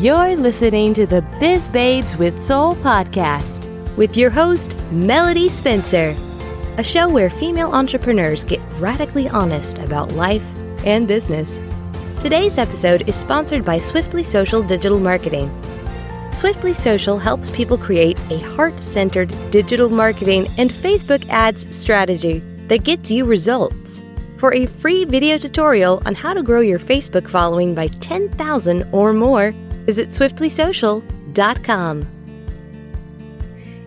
You're listening to the Biz Babes with Soul podcast with your host, Melody Spencer, a show where female entrepreneurs get radically honest about life and business. Today's episode is sponsored by Swiftly Social Digital Marketing. Swiftly Social helps people create a heart centered digital marketing and Facebook ads strategy that gets you results. For a free video tutorial on how to grow your Facebook following by 10,000 or more, visit swiftlysocial.com.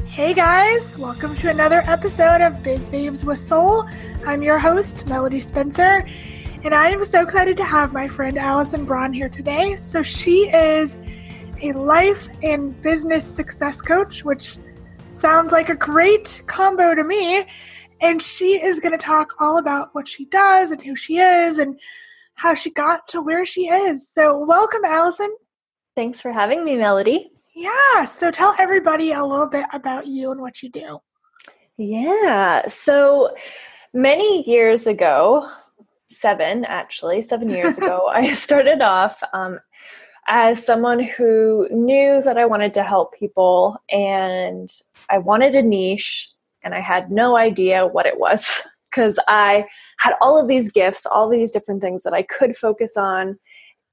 Hey guys, welcome to another episode of Biz Babes with Soul. I'm your host, Melody Spencer, and I am so excited to have my friend Allison Braun here today. So, she is a life and business success coach, which sounds like a great combo to me. And she is going to talk all about what she does and who she is and how she got to where she is. So, welcome, Allison. Thanks for having me, Melody. Yeah. So, tell everybody a little bit about you and what you do. Yeah. So, many years ago, seven actually, seven years ago, I started off um, as someone who knew that I wanted to help people and I wanted a niche and I had no idea what it was because I had all of these gifts, all these different things that I could focus on.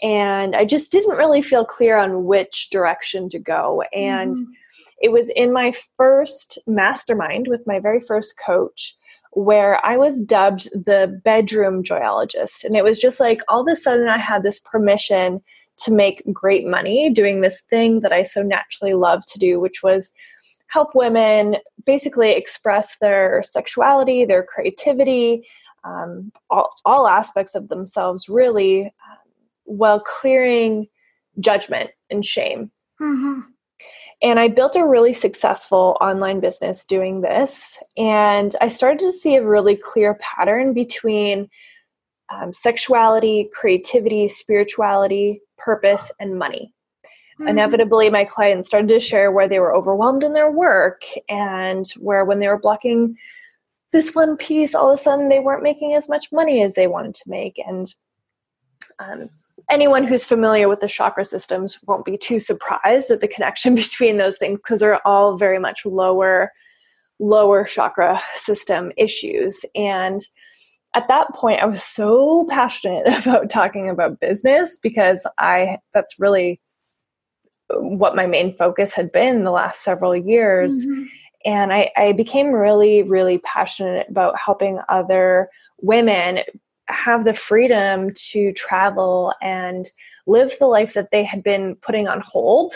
And I just didn't really feel clear on which direction to go. And mm-hmm. it was in my first mastermind with my very first coach where I was dubbed the bedroom joyologist. And it was just like all of a sudden I had this permission to make great money doing this thing that I so naturally love to do, which was help women basically express their sexuality, their creativity, um, all, all, aspects of themselves, really, while clearing judgment and shame. Mm-hmm. And I built a really successful online business doing this. And I started to see a really clear pattern between um, sexuality, creativity, spirituality, purpose, and money. Mm-hmm. Inevitably, my clients started to share where they were overwhelmed in their work and where when they were blocking this one piece, all of a sudden they weren't making as much money as they wanted to make. And um, anyone who's familiar with the chakra systems won't be too surprised at the connection between those things because they're all very much lower lower chakra system issues and at that point i was so passionate about talking about business because i that's really what my main focus had been the last several years. Mm-hmm. And I, I became really, really passionate about helping other women have the freedom to travel and live the life that they had been putting on hold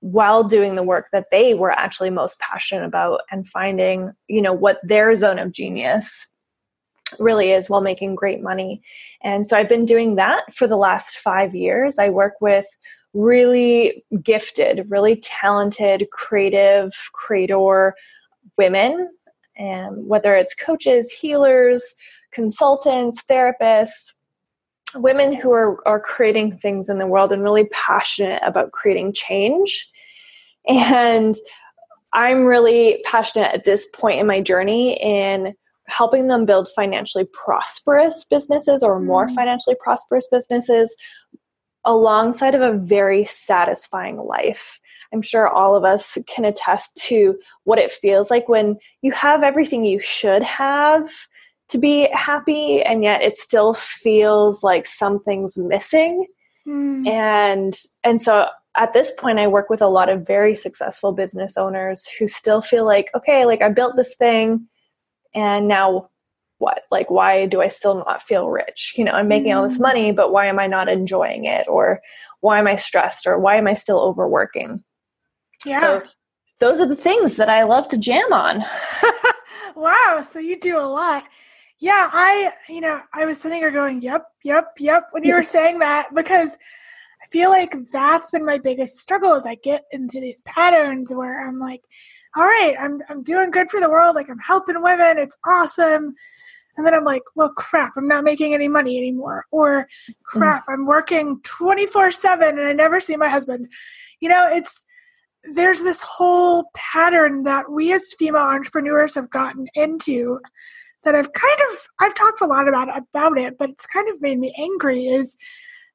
while doing the work that they were actually most passionate about and finding you know what their zone of genius really is while making great money. And so i've been doing that for the last five years. I work with really gifted, really talented, creative, creator women, and whether it's coaches, healers, consultants, therapists, women who are, are creating things in the world and really passionate about creating change. And I'm really passionate at this point in my journey in helping them build financially prosperous businesses or more mm. financially prosperous businesses alongside of a very satisfying life. I'm sure all of us can attest to what it feels like when you have everything you should have to be happy, and yet it still feels like something's missing. Mm. And and so at this point I work with a lot of very successful business owners who still feel like, okay, like I built this thing and now what? Like why do i still not feel rich? You know i'm making all this mm. money but why am i not enjoying it? Or why am i stressed? Or why am i still overworking? Yeah. so those are the things that i love to jam on. Wow so you do a lot yeah i you know i was sitting here going yep yep yep when you were saying that because i feel like that's been my biggest struggle as i get into these patterns where i'm like all right i'm, I'm doing good for the world like i'm helping women it's awesome and then I'm like, well, crap, I'm not making any money anymore. Or crap, mm. I'm working 24 7 and I never see my husband. You know, it's, there's this whole pattern that we as female entrepreneurs have gotten into that I've kind of, I've talked a lot about, about it, but it's kind of made me angry is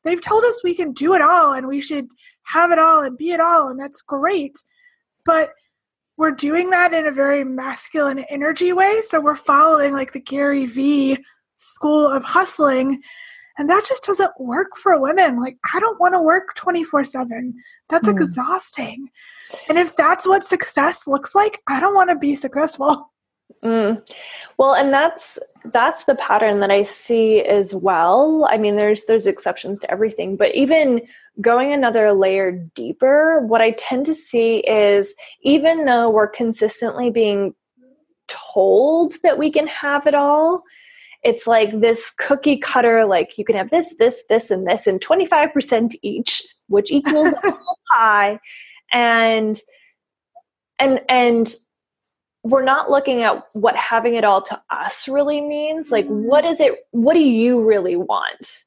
they've told us we can do it all and we should have it all and be it all and that's great. But we're doing that in a very masculine energy way so we're following like the gary vee school of hustling and that just doesn't work for women. Like i don't want to work 24 7 that's mm. exhausting. And if that's what success looks like i don't want to be successful Mm. Well, and that's that's the pattern that I see as well. I mean, there's there's exceptions to everything, but even going another layer deeper, what I tend to see is even though we're consistently being told that we can have it all, it's like this cookie cutter like you can have this this this and this and 25% each which equals a whole pie and and and we're not looking at what having it all to us really means. Like mm-hmm. what is it what do you really want?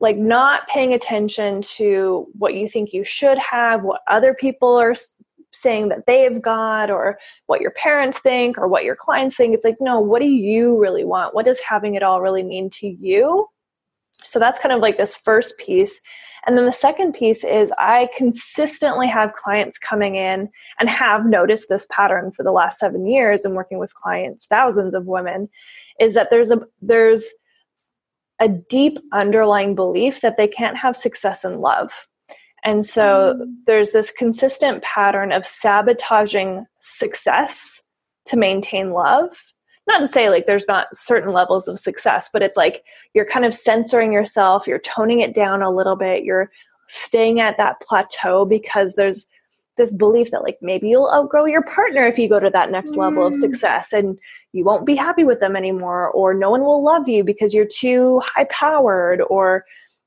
Like not paying attention to what you think you should have what other people are saying that they've got or what your parents think or what your clients think. It's like no what do you really want? What does having it all really mean to you? So that's kind of like this first piece and then the second piece is I consistently have clients coming in and have noticed this pattern for the last seven years and working with clients, thousands of women, is that there's a there's a deep underlying belief that they can't have success in love. And so mm. there's this consistent pattern of sabotaging success to maintain love not to say like there's not certain levels of success, but it's like you're kind of censoring yourself, you're toning it down a little bit, you're staying at that plateau because there's this belief that like maybe you'll outgrow your partner if you go to that next level of mm. success and you won't be happy with them anymore or no one will love you because you're too high powered or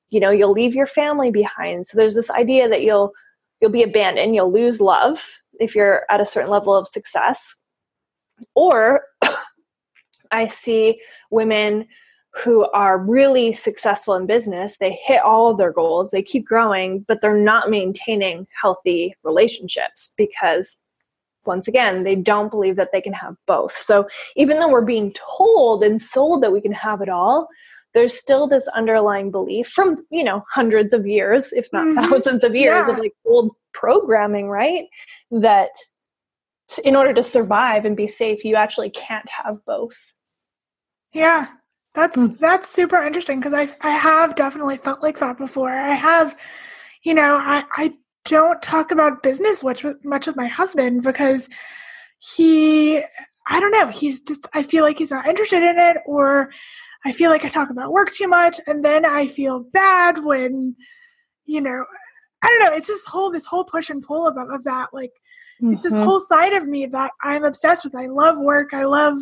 you know you'll leave your family behind so there's this idea that you'll you'll be abandoned you'll lose love if you're at a certain level of success or I see women who are really successful in business. They hit all of their goals, they keep growing, but they're not maintaining healthy relationships because, once again, they don't believe that they can have both. So, even though we're being told and sold that we can have it all, there's still this underlying belief from you know hundreds of years if not mm-hmm. thousands of years yeah. of like old programming right that in order to survive and be safe you actually can't have both yeah, that's mm. that's super interesting because I I have definitely felt like that before. I have, you know, I I don't talk about business much with much with my husband because he I don't know, he's just I feel like he's not interested in it or I feel like I talk about work too much and then I feel bad when you know I don't know, it's just whole this whole push and pull of, of that like mm-hmm. it's this mm-hmm. whole side of me that I'm obsessed with. I love work. I love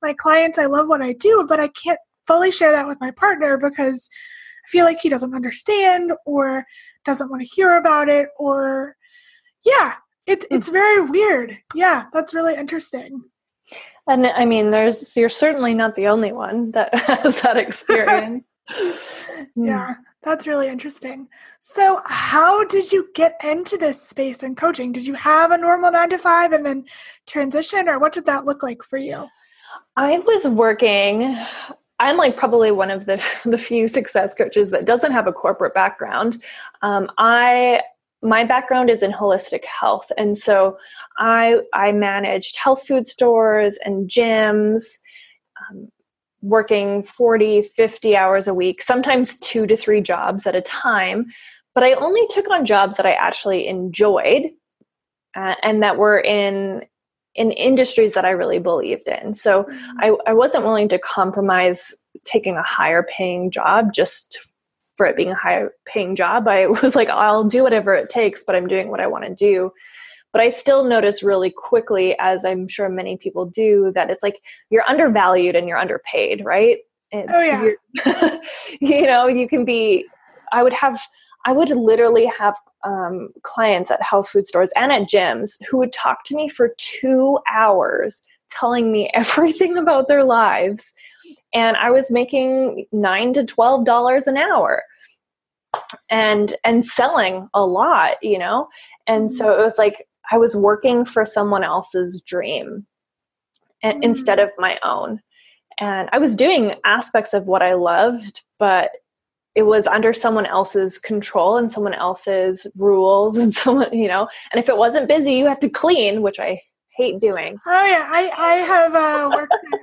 my clients, I love what I do, but I can't fully share that with my partner because I feel like he doesn't understand or doesn't want to hear about it or yeah, it's it's very weird. Yeah, that's really interesting. And I mean, there's you're certainly not the only one that has that experience. Yeah, that's really interesting. So, how did you get into this space and coaching? Did you have a normal nine to five and then transition, or what did that look like for you? I was working. I'm like probably one of the the few success coaches that doesn't have a corporate background. Um, I my background is in holistic health, and so I I managed health food stores and gyms. Um, working 40 50 hours a week sometimes two to three jobs at a time but i only took on jobs that i actually enjoyed uh, and that were in in industries that I really believed in. So mm-hmm. I, I wasn't willing to compromise taking a higher paying job just for it being a higher paying job. I was like, I'll do whatever it takes, but I'm doing what I want to do. But I still notice really quickly, as I'm sure many people do, that it's like you're undervalued and you're underpaid, right? It's, oh, yeah. you know, you can be, I would have, I would literally have um, clients at health food stores and at gyms who would talk to me for two hours telling me everything about their lives and i was making nine to twelve dollars an hour and and selling a lot you know and so mm-hmm. it was like i was working for someone else's dream mm-hmm. instead of my own. And i was doing aspects of what i loved but it was under someone else's control and someone else's rules and someone you know? And if it wasn't busy you had to clean which i hate doing. Oh yeah. I i have uh, worked in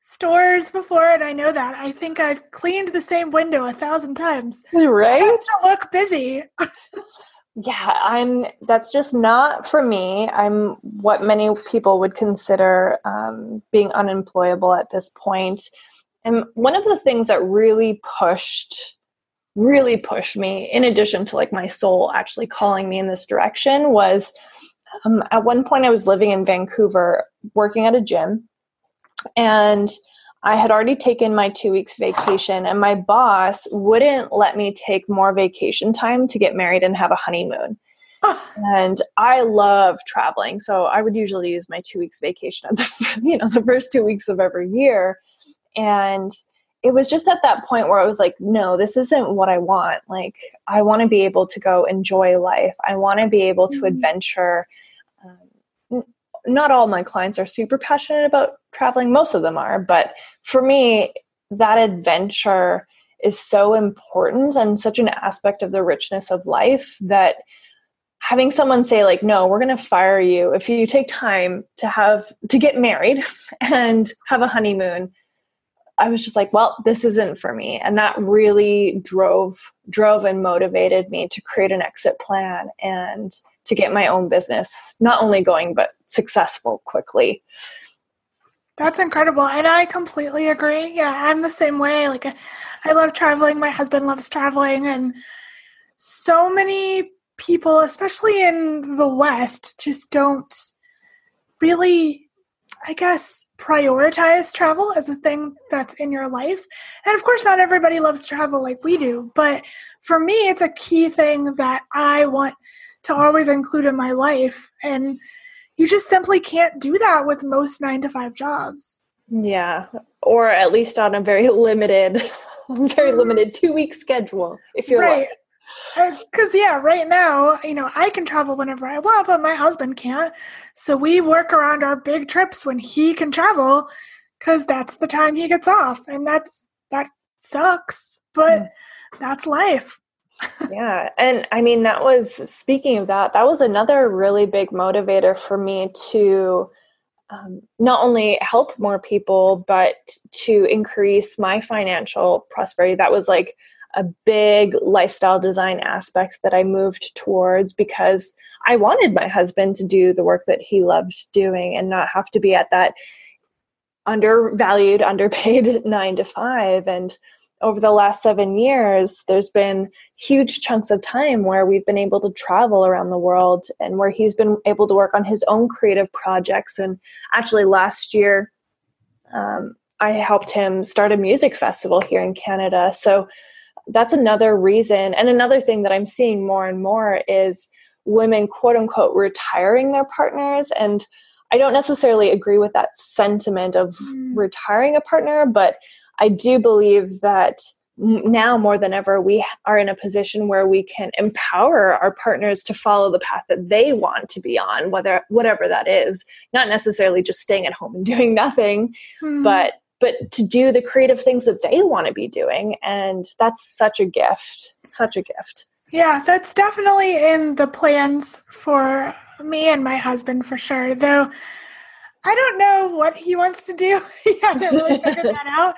stores before and i know that. I think i've cleaned the same window a thousand times. Right? It has to look busy yeah i'm that's just not for me. I'm what many people would consider um, being unemployable at this point. And one of the things that really pushed really pushed me in addition to like my soul actually calling me in this direction was um, at one point i was living in vancouver working at a gym. And i had already taken my two weeks vacation and my boss wouldn't let me take more vacation time to get married and have a honeymoon and i love traveling so i would usually use my two weeks vacation at the you know the first two weeks of every year and it was just at that point where I was like, no, this isn't what I want. Like, I want to be able to go enjoy life. I want to be able to mm-hmm. adventure. Um, not all my clients are super passionate about traveling, most of them are. But for me, that adventure is so important and such an aspect of the richness of life that having someone say like no we're going to fire you if you take time to have to get married and have a honeymoon I was just like, well, this isn't for me. And that really drove drove and motivated me to create an exit plan and to get my own business not only going but successful quickly. That's incredible. And I completely agree. Yeah, I'm the same way. Like I love traveling. My husband loves traveling and so many people, especially in the West, just don't really I guess, prioritize travel as a thing that's in your life. And of course, not everybody loves travel like we do, but for me, it's a key thing that I want to always include in my life. And you just simply can't do that with most nine to five jobs. Yeah, or at least on a very limited, very limited two week schedule if you're right. Because yeah right now you know i can travel whenever i want but my husband can't so we work around our big trips when he can travel because that's the time he gets off and that's that sucks but mm. that's life yeah and i mean that was speaking of that that was another really big motivator for me to um, not only help more people but to increase my financial prosperity that was like a big lifestyle design aspect that I moved towards because I wanted my husband to do the work that he loved doing and not have to be at that undervalued, underpaid nine to five. And over the last seven years, there's been huge chunks of time where we've been able to travel around the world and where he's been able to work on his own creative projects. And actually, last year, um, I helped him start a music festival here in Canada. So that's another reason. And another thing that I'm seeing more and more is women, quote unquote, retiring their partners. And I don't necessarily agree with that sentiment of mm. retiring a partner, but I do believe that now more than ever we are in a position where we can empower our partners to follow the path that they want to be on whether whatever that is not necessarily just staying at home and doing nothing mm. but but to do the creative things that they want to be doing. And that's such a gift, such a gift. Yeah, that's definitely in the plans for me and my husband for sure. Though I don't know what he wants to do. he hasn't really figured that out.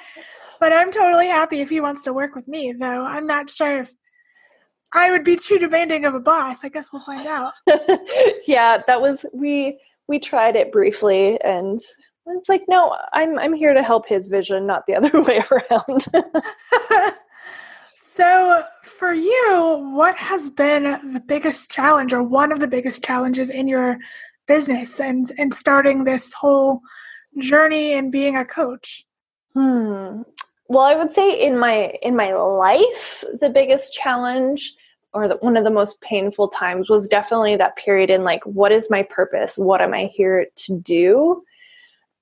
But I'm totally happy if he wants to work with me, though. I'm not sure if I would be too demanding of a boss. I guess we'll find out. yeah, that was we we tried it briefly and it's like, no, I'm I'm here to help his vision, not the other way around. so, for you, what has been the biggest challenge, or one of the biggest challenges in your business, and and starting this whole journey and being a coach? Hmm. Well, I would say in my in my life, the biggest challenge or the, one of the most painful times was definitely that period in like what is my purpose what am i here to do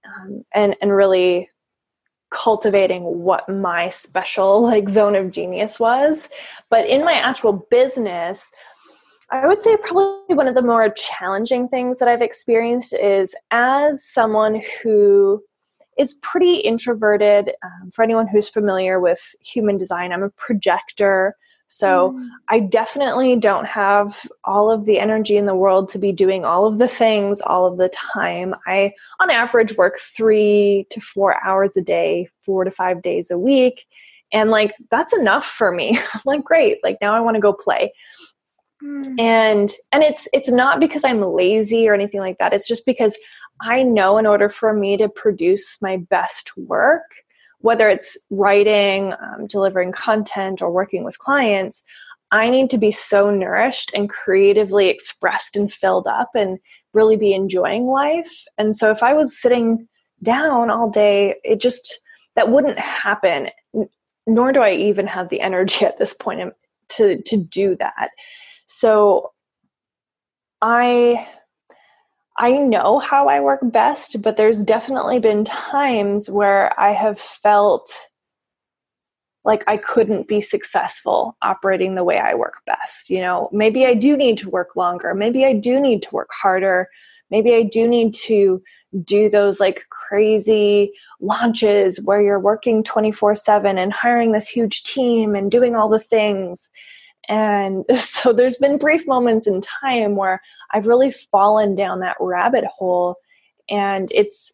um, and and really cultivating what my special like zone of genius was but in my actual business i would say probably one of the more challenging things that i've experienced is as someone who is pretty introverted. Um, for anyone who's familiar with human design, I'm a projector. So mm. I definitely don't have all of the energy in the world to be doing all of the things all of the time. I, on average, work three to four hours a day, four to five days a week. And like, that's enough for me. like, great. Like, now I want to go play. Mm. And and it's it's not because I'm lazy or anything like that. It's just because I know in order for me to produce my best work, whether it's writing, um, delivering content, or working with clients, I need to be so nourished and creatively expressed and filled up and really be enjoying life. And so if I was sitting down all day, it just, that wouldn't happen. Nor do I even have the energy at this point to, to do that. So I I know how I work best, but there's definitely been times where I have felt like I couldn't be successful operating the way I work best. You know, maybe I do need to work longer. Maybe I do need to work harder. Maybe I do need to do those like crazy launches where you're working 24 7 and hiring this huge team and doing all the things. And so there's been brief moments in time where I've really fallen down that rabbit hole. And it's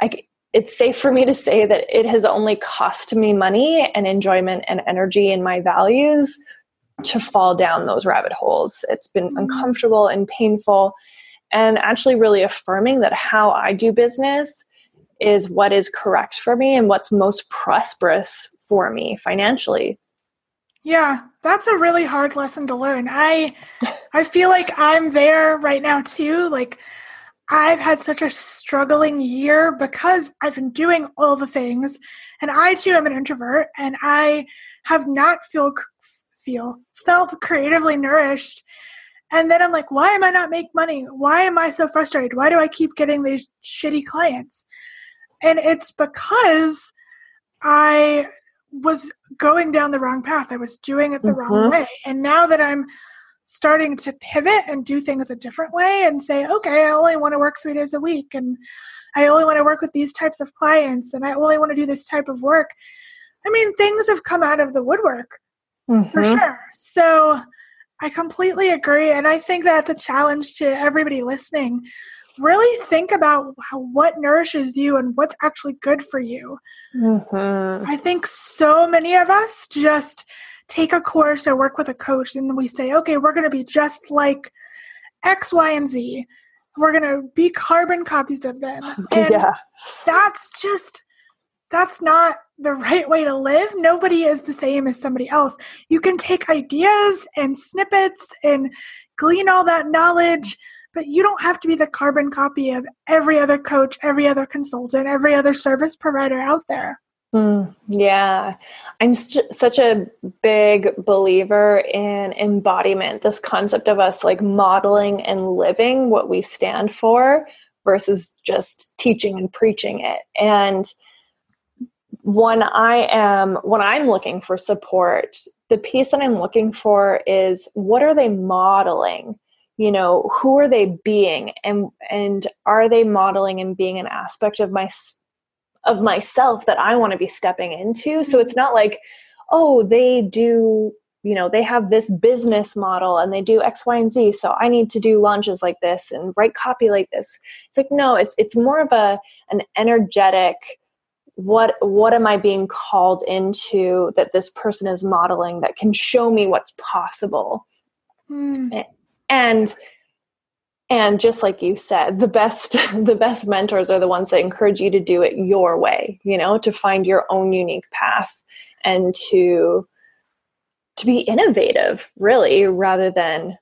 like, it's safe for me to say that it has only cost me money and enjoyment and energy and my values to fall down those rabbit holes. It's been mm-hmm. uncomfortable and painful, and actually really affirming that how I do business is what is correct for me and what's most prosperous for me financially. Yeah, that's a really hard lesson to learn. I I feel like I'm there right now too. Like I've had such a struggling year because I've been doing all the things and I too am an introvert and I have not feel feel felt creatively nourished. And then I'm like, why am I not make money? Why am I so frustrated? Why do I keep getting these shitty clients? And it's because I was going down the wrong path. I was doing it the mm-hmm. wrong way. And now that I'm starting to pivot and do things a different way and say, okay, I only want to work three days a week and I only want to work with these types of clients and I only want to do this type of work. I mean, things have come out of the woodwork mm-hmm. for sure. So I completely agree. And I think that's a challenge to everybody listening really think about how, what nourishes you and what's actually good for you. Mm-hmm. I think so many of us just take a course or work with a coach and we say, okay, we're going to be just like X, Y, and Z. We're going to be carbon copies of them. And yeah. that's just, that's not the right way to live. Nobody is the same as somebody else. You can take ideas and snippets and glean all that knowledge, but you don't have to be the carbon copy of every other coach, every other consultant, every other service provider out there. Mm, yeah, I'm st- such a big believer in embodiment, this concept of us like modeling and living what we stand for versus just teaching and preaching it. And when I am when I'm looking for support, the piece that I'm looking for is what are they modeling? you know who are they being? And and are they modeling and being an aspect of my of myself that i want to be stepping into? So it's not like oh they do you know they have this business model and they do x y and z so i need to do launches like this and write copy like this. It's like no it's it's more of a an energetic what what am i being called into that this person is modeling that can show me what's possible? Mm and and just like you said the best the best mentors are the ones that encourage you to do it your way you know to find your own unique path and to to be innovative really rather than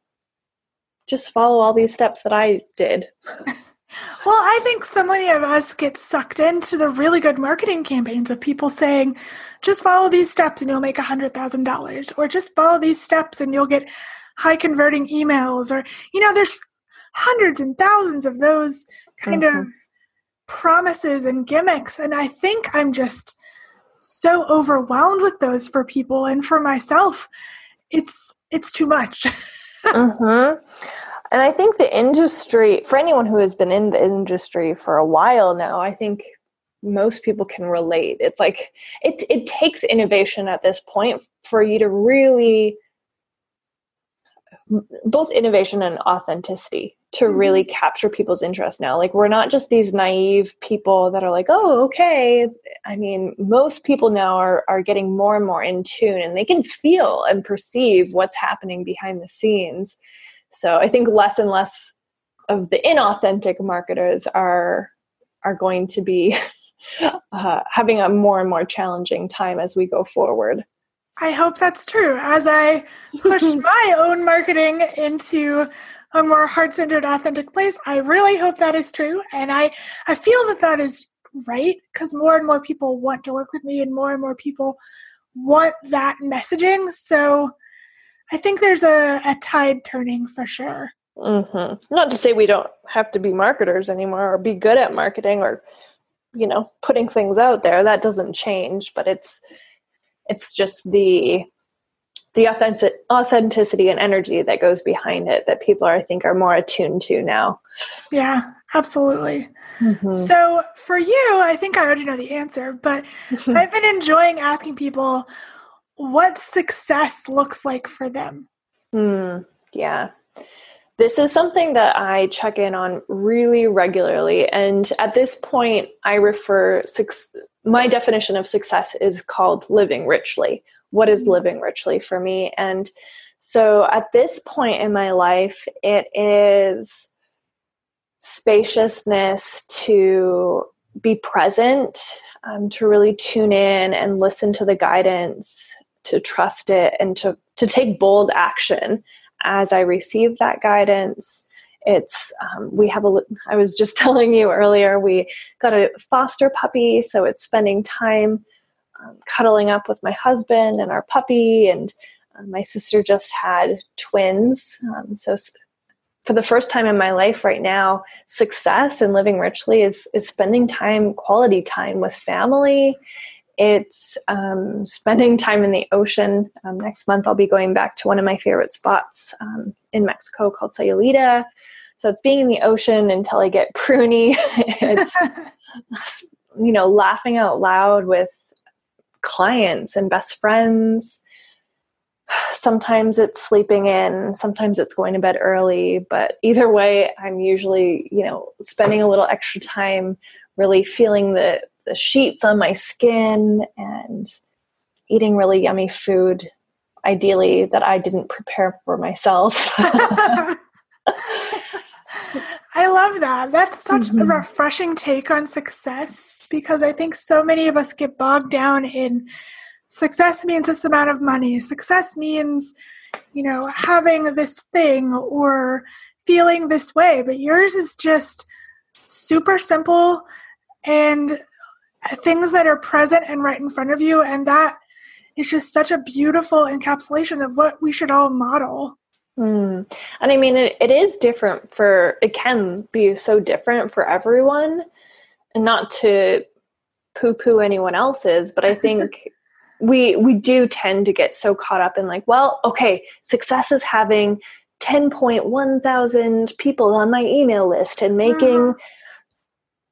just follow all these steps that i did well i think so many of us get sucked into the really good marketing campaigns of people saying just follow these steps and you'll make a hundred thousand dollars or just follow these steps and you'll get high converting emails or you know there's hundreds and thousands of those kind mm-hmm. of promises and gimmicks and i think i'm just so overwhelmed with those for people and for myself it's it's too much mm-hmm. And i think the industry for anyone who has been in the industry for a while now i think most people can relate. It's like it it takes innovation at this point for you to really both innovation and authenticity to mm-hmm. really capture people's interest now. Like we're not just these naive people that are like, "Oh, okay." I mean, most people now are are getting more and more in tune and they can feel and perceive what's happening behind the scenes. So, I think less and less of the inauthentic marketers are are going to be uh, having a more and more challenging time as we go forward. I hope that's true. As I push my own marketing into a more heart-centered, authentic place, I really hope that is true, and I I feel that that is right because more and more people want to work with me, and more and more people want that messaging. So I think there's a, a tide turning for sure. Mm-hmm. Not to say we don't have to be marketers anymore or be good at marketing or you know putting things out there. That doesn't change, but it's it's just the the authentic, authenticity and energy that goes behind it that people are, I think are more attuned to now. Yeah, absolutely. Mm-hmm. So for you, I think I already know the answer, but I've been enjoying asking people what success looks like for them. Mm, yeah. This is something that I check in on really regularly. And at this point, I refer, my definition of success is called living richly. What is mm-hmm. living richly for me? And so at this point in my life, it is spaciousness to be present, um, to really tune in and listen to the guidance, to trust it, and to, to take bold action as I receive that guidance. It's, um, we have a, I was just telling you earlier, we got a foster puppy, so it's spending time um, cuddling up with my husband and our puppy. And uh, my sister just had twins. Um, so, for the first time in my life right now, success and living richly is, is spending time, quality time with family it's um, spending time in the ocean. Um, next month, I'll be going back to one of my favorite spots um, in Mexico called Sayulita. So it's being in the ocean until I get pruny. it's, you know, laughing out loud with clients and best friends. Sometimes it's sleeping in, sometimes it's going to bed early, but either way, I'm usually, you know, spending a little extra time really feeling the the sheets on my skin and eating really yummy food, ideally that I didn't prepare for myself. I love that. That's such mm-hmm. a refreshing take on success because I think so many of us get bogged down in success means this amount of money. Success means, you know, having this thing or feeling this way. But yours is just super simple and things that are present and right in front of you and that is just such a beautiful encapsulation of what we should all model mm. and i mean it, it is different for it can be so different for everyone and not to poo poo anyone else's but i think we we do tend to get so caught up in like well okay success is having 10.1 thousand people on my email list and making uh-huh.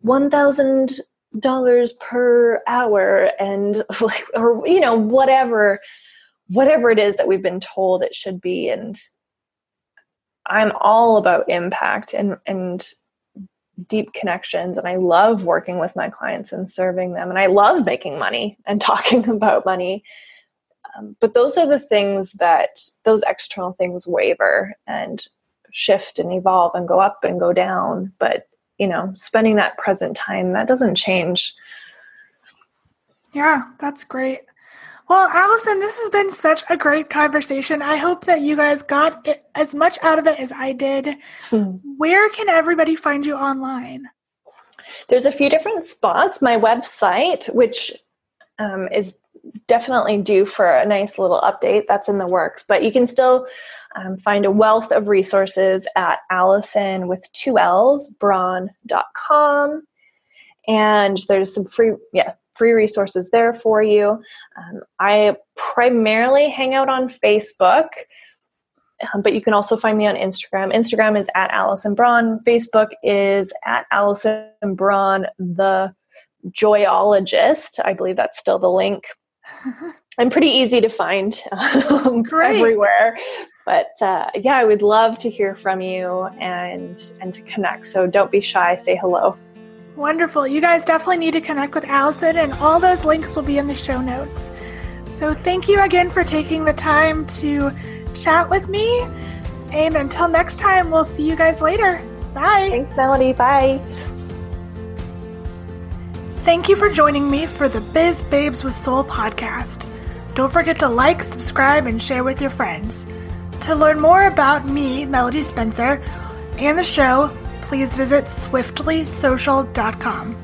1000 dollars per hour and like or you know whatever whatever it is that we've been told it should be. And i'm all about impact and and deep connections. And i love working with my clients and serving them. And i love making money and talking about money. Um, but those are the things that those external things waver and shift and evolve and go up and go down. But you know, spending that present time, that doesn't change. Yeah, that's great. Well, Allison, this has been such a great conversation. I hope that you guys got it, as much out of it as I did. Hmm. Where can everybody find you online? There's a few different spots. My website, which um, is definitely due for a nice little update, that's in the works, but you can still um, find a wealth of resources at Allison with two L's, braun.com. And there's some free, yeah, free resources there for you. Um, I primarily hang out on Facebook, um, but you can also find me on Instagram. Instagram is at Allison Braun. Facebook is at Allison Braun, the joyologist. I believe that's still the link. I'm pretty easy to find um, everywhere. But uh, yeah, I would love to hear from you and and to connect. So don't be shy. Say hello. Wonderful. You guys definitely need to connect with Allison, and all those links will be in the show notes. So thank you again for taking the time to chat with me. And until next time, we'll see you guys later. Bye. Thanks, Melody. Bye. Thank you for joining me for the Biz Babes with Soul podcast. Don't forget to like, subscribe, and share with your friends. To learn more about me, Melody Spencer, and the show, please visit swiftlysocial.com.